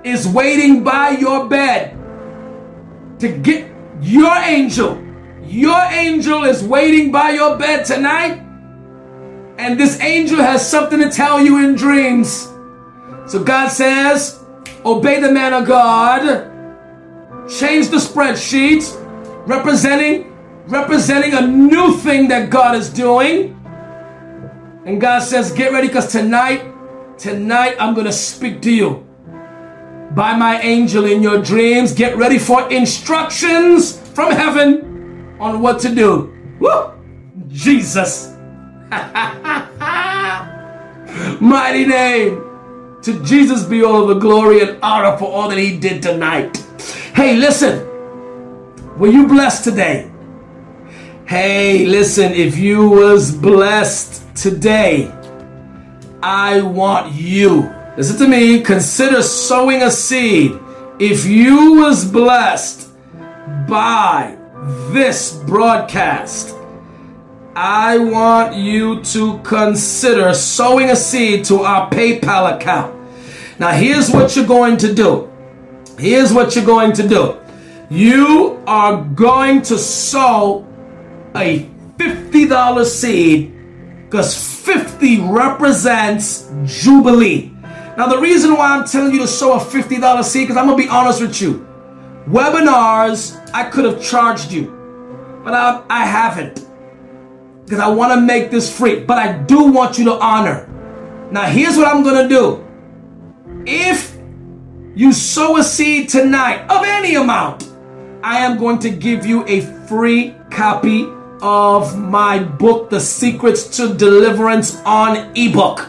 is waiting by your bed to get your angel. Your angel is waiting by your bed tonight. And this angel has something to tell you in dreams. So God says, obey the man of God. Change the spreadsheet representing representing a new thing that God is doing. And God says, Get ready because tonight, tonight I'm going to speak to you by my angel in your dreams. Get ready for instructions from heaven on what to do. Woo! Jesus. Mighty name. To Jesus be all the glory and honor for all that he did tonight. Hey, listen. Were you blessed today? Hey, listen, if you was blessed today, I want you. Listen to me, consider sowing a seed. If you was blessed by this broadcast, I want you to consider sowing a seed to our PayPal account. Now, here's what you're going to do. Here's what you're going to do. You are going to sow a $50 seed because 50 represents Jubilee. Now, the reason why I'm telling you to sow a $50 seed, because I'm going to be honest with you. Webinars, I could have charged you, but I, I haven't because I want to make this free. But I do want you to honor. Now, here's what I'm going to do. If you sow a seed tonight of any amount, I am going to give you a free copy of my book, The Secrets to Deliverance on ebook.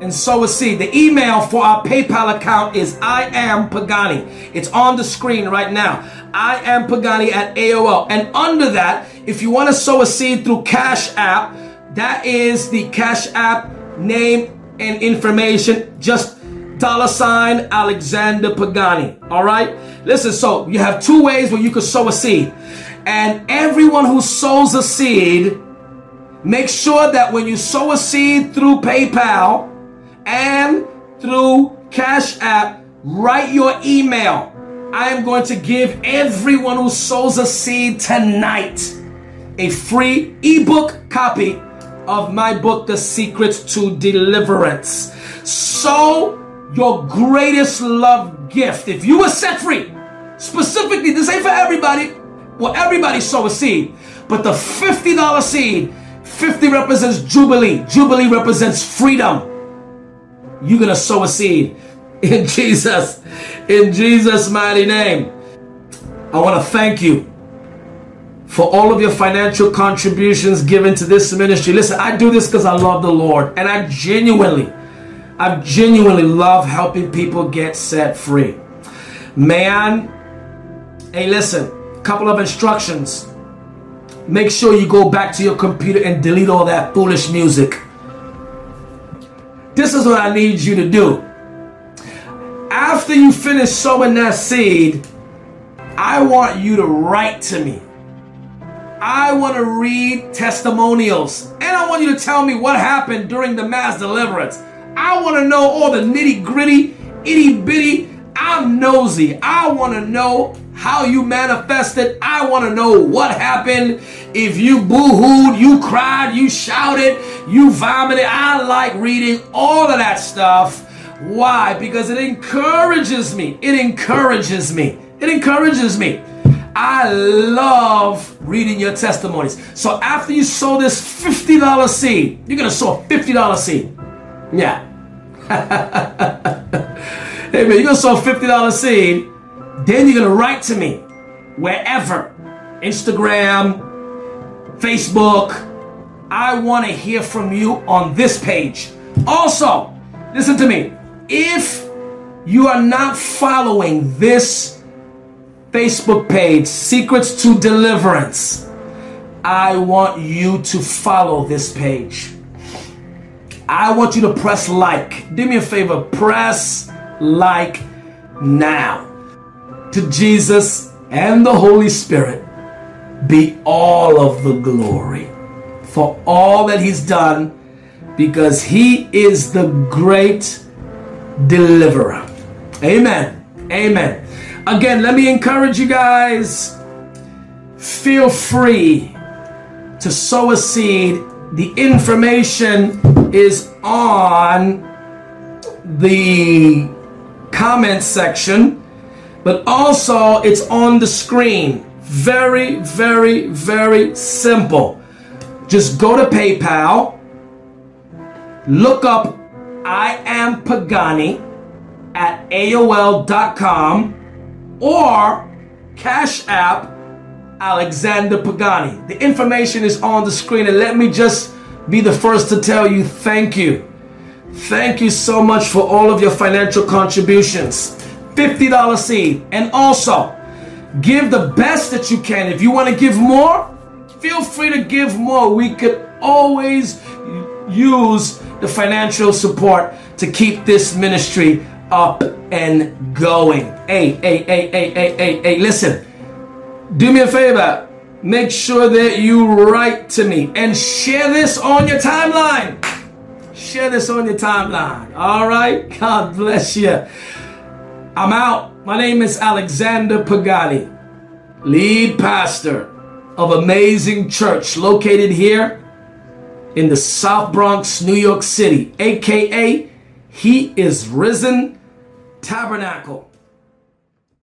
And sow a seed. The email for our PayPal account is I am Pagani. It's on the screen right now. I am Pagani at AOL. And under that, if you want to sow a seed through Cash App, that is the Cash App name and information. Just dollar sign Alexander Pagani. All right. Listen. So you have two ways where you can sow a seed. And everyone who sows a seed, make sure that when you sow a seed through PayPal and through Cash App, write your email. I am going to give everyone who sows a seed tonight a free ebook copy of my book, The Secrets to Deliverance. Sow your greatest love gift. If you were set free, specifically, this ain't for everybody. Well, everybody sow a seed, but the $50 seed, 50 represents Jubilee. Jubilee represents freedom. You're going to sow a seed in Jesus, in Jesus' mighty name. I want to thank you for all of your financial contributions given to this ministry. Listen, I do this because I love the Lord and I genuinely, I genuinely love helping people get set free. Man, hey, listen, couple of instructions. Make sure you go back to your computer and delete all that foolish music. This is what I need you to do. After you finish sowing that seed, I want you to write to me. I want to read testimonials. And I want you to tell me what happened during the mass deliverance. I want to know all the nitty gritty, itty bitty. I'm nosy. I want to know how you manifested. I want to know what happened. If you boo-hooed, you cried, you shouted, you vomited. I like reading all of that stuff. Why? Because it encourages me. It encourages me. It encourages me. I love reading your testimonies. So after you sow this $50 seed, you're going to sow a $50 seed. Yeah. hey man, you're going to sow a $50 seed then you're to write to me wherever Instagram, Facebook. I want to hear from you on this page. Also, listen to me. If you are not following this Facebook page, Secrets to Deliverance, I want you to follow this page. I want you to press like. Do me a favor, press like now to Jesus and the Holy Spirit be all of the glory for all that He's done because He is the great deliverer. Amen. Amen. Again, let me encourage you guys feel free to sow a seed. The information is on the comment section but also it's on the screen. Very, very, very simple. Just go to PayPal, look up I am Pagani at AOL.com or Cash App Alexander Pagani. The information is on the screen, and let me just be the first to tell you thank you. Thank you so much for all of your financial contributions. $50 seed. And also, give the best that you can. If you want to give more, feel free to give more. We could always use the financial support to keep this ministry up and going. Hey, hey, hey, hey, hey, hey, hey, listen. Do me a favor. Make sure that you write to me and share this on your timeline. Share this on your timeline. All right? God bless you. I'm out. My name is Alexander Pagani, lead pastor of Amazing Church located here in the South Bronx, New York City, aka He is Risen Tabernacle.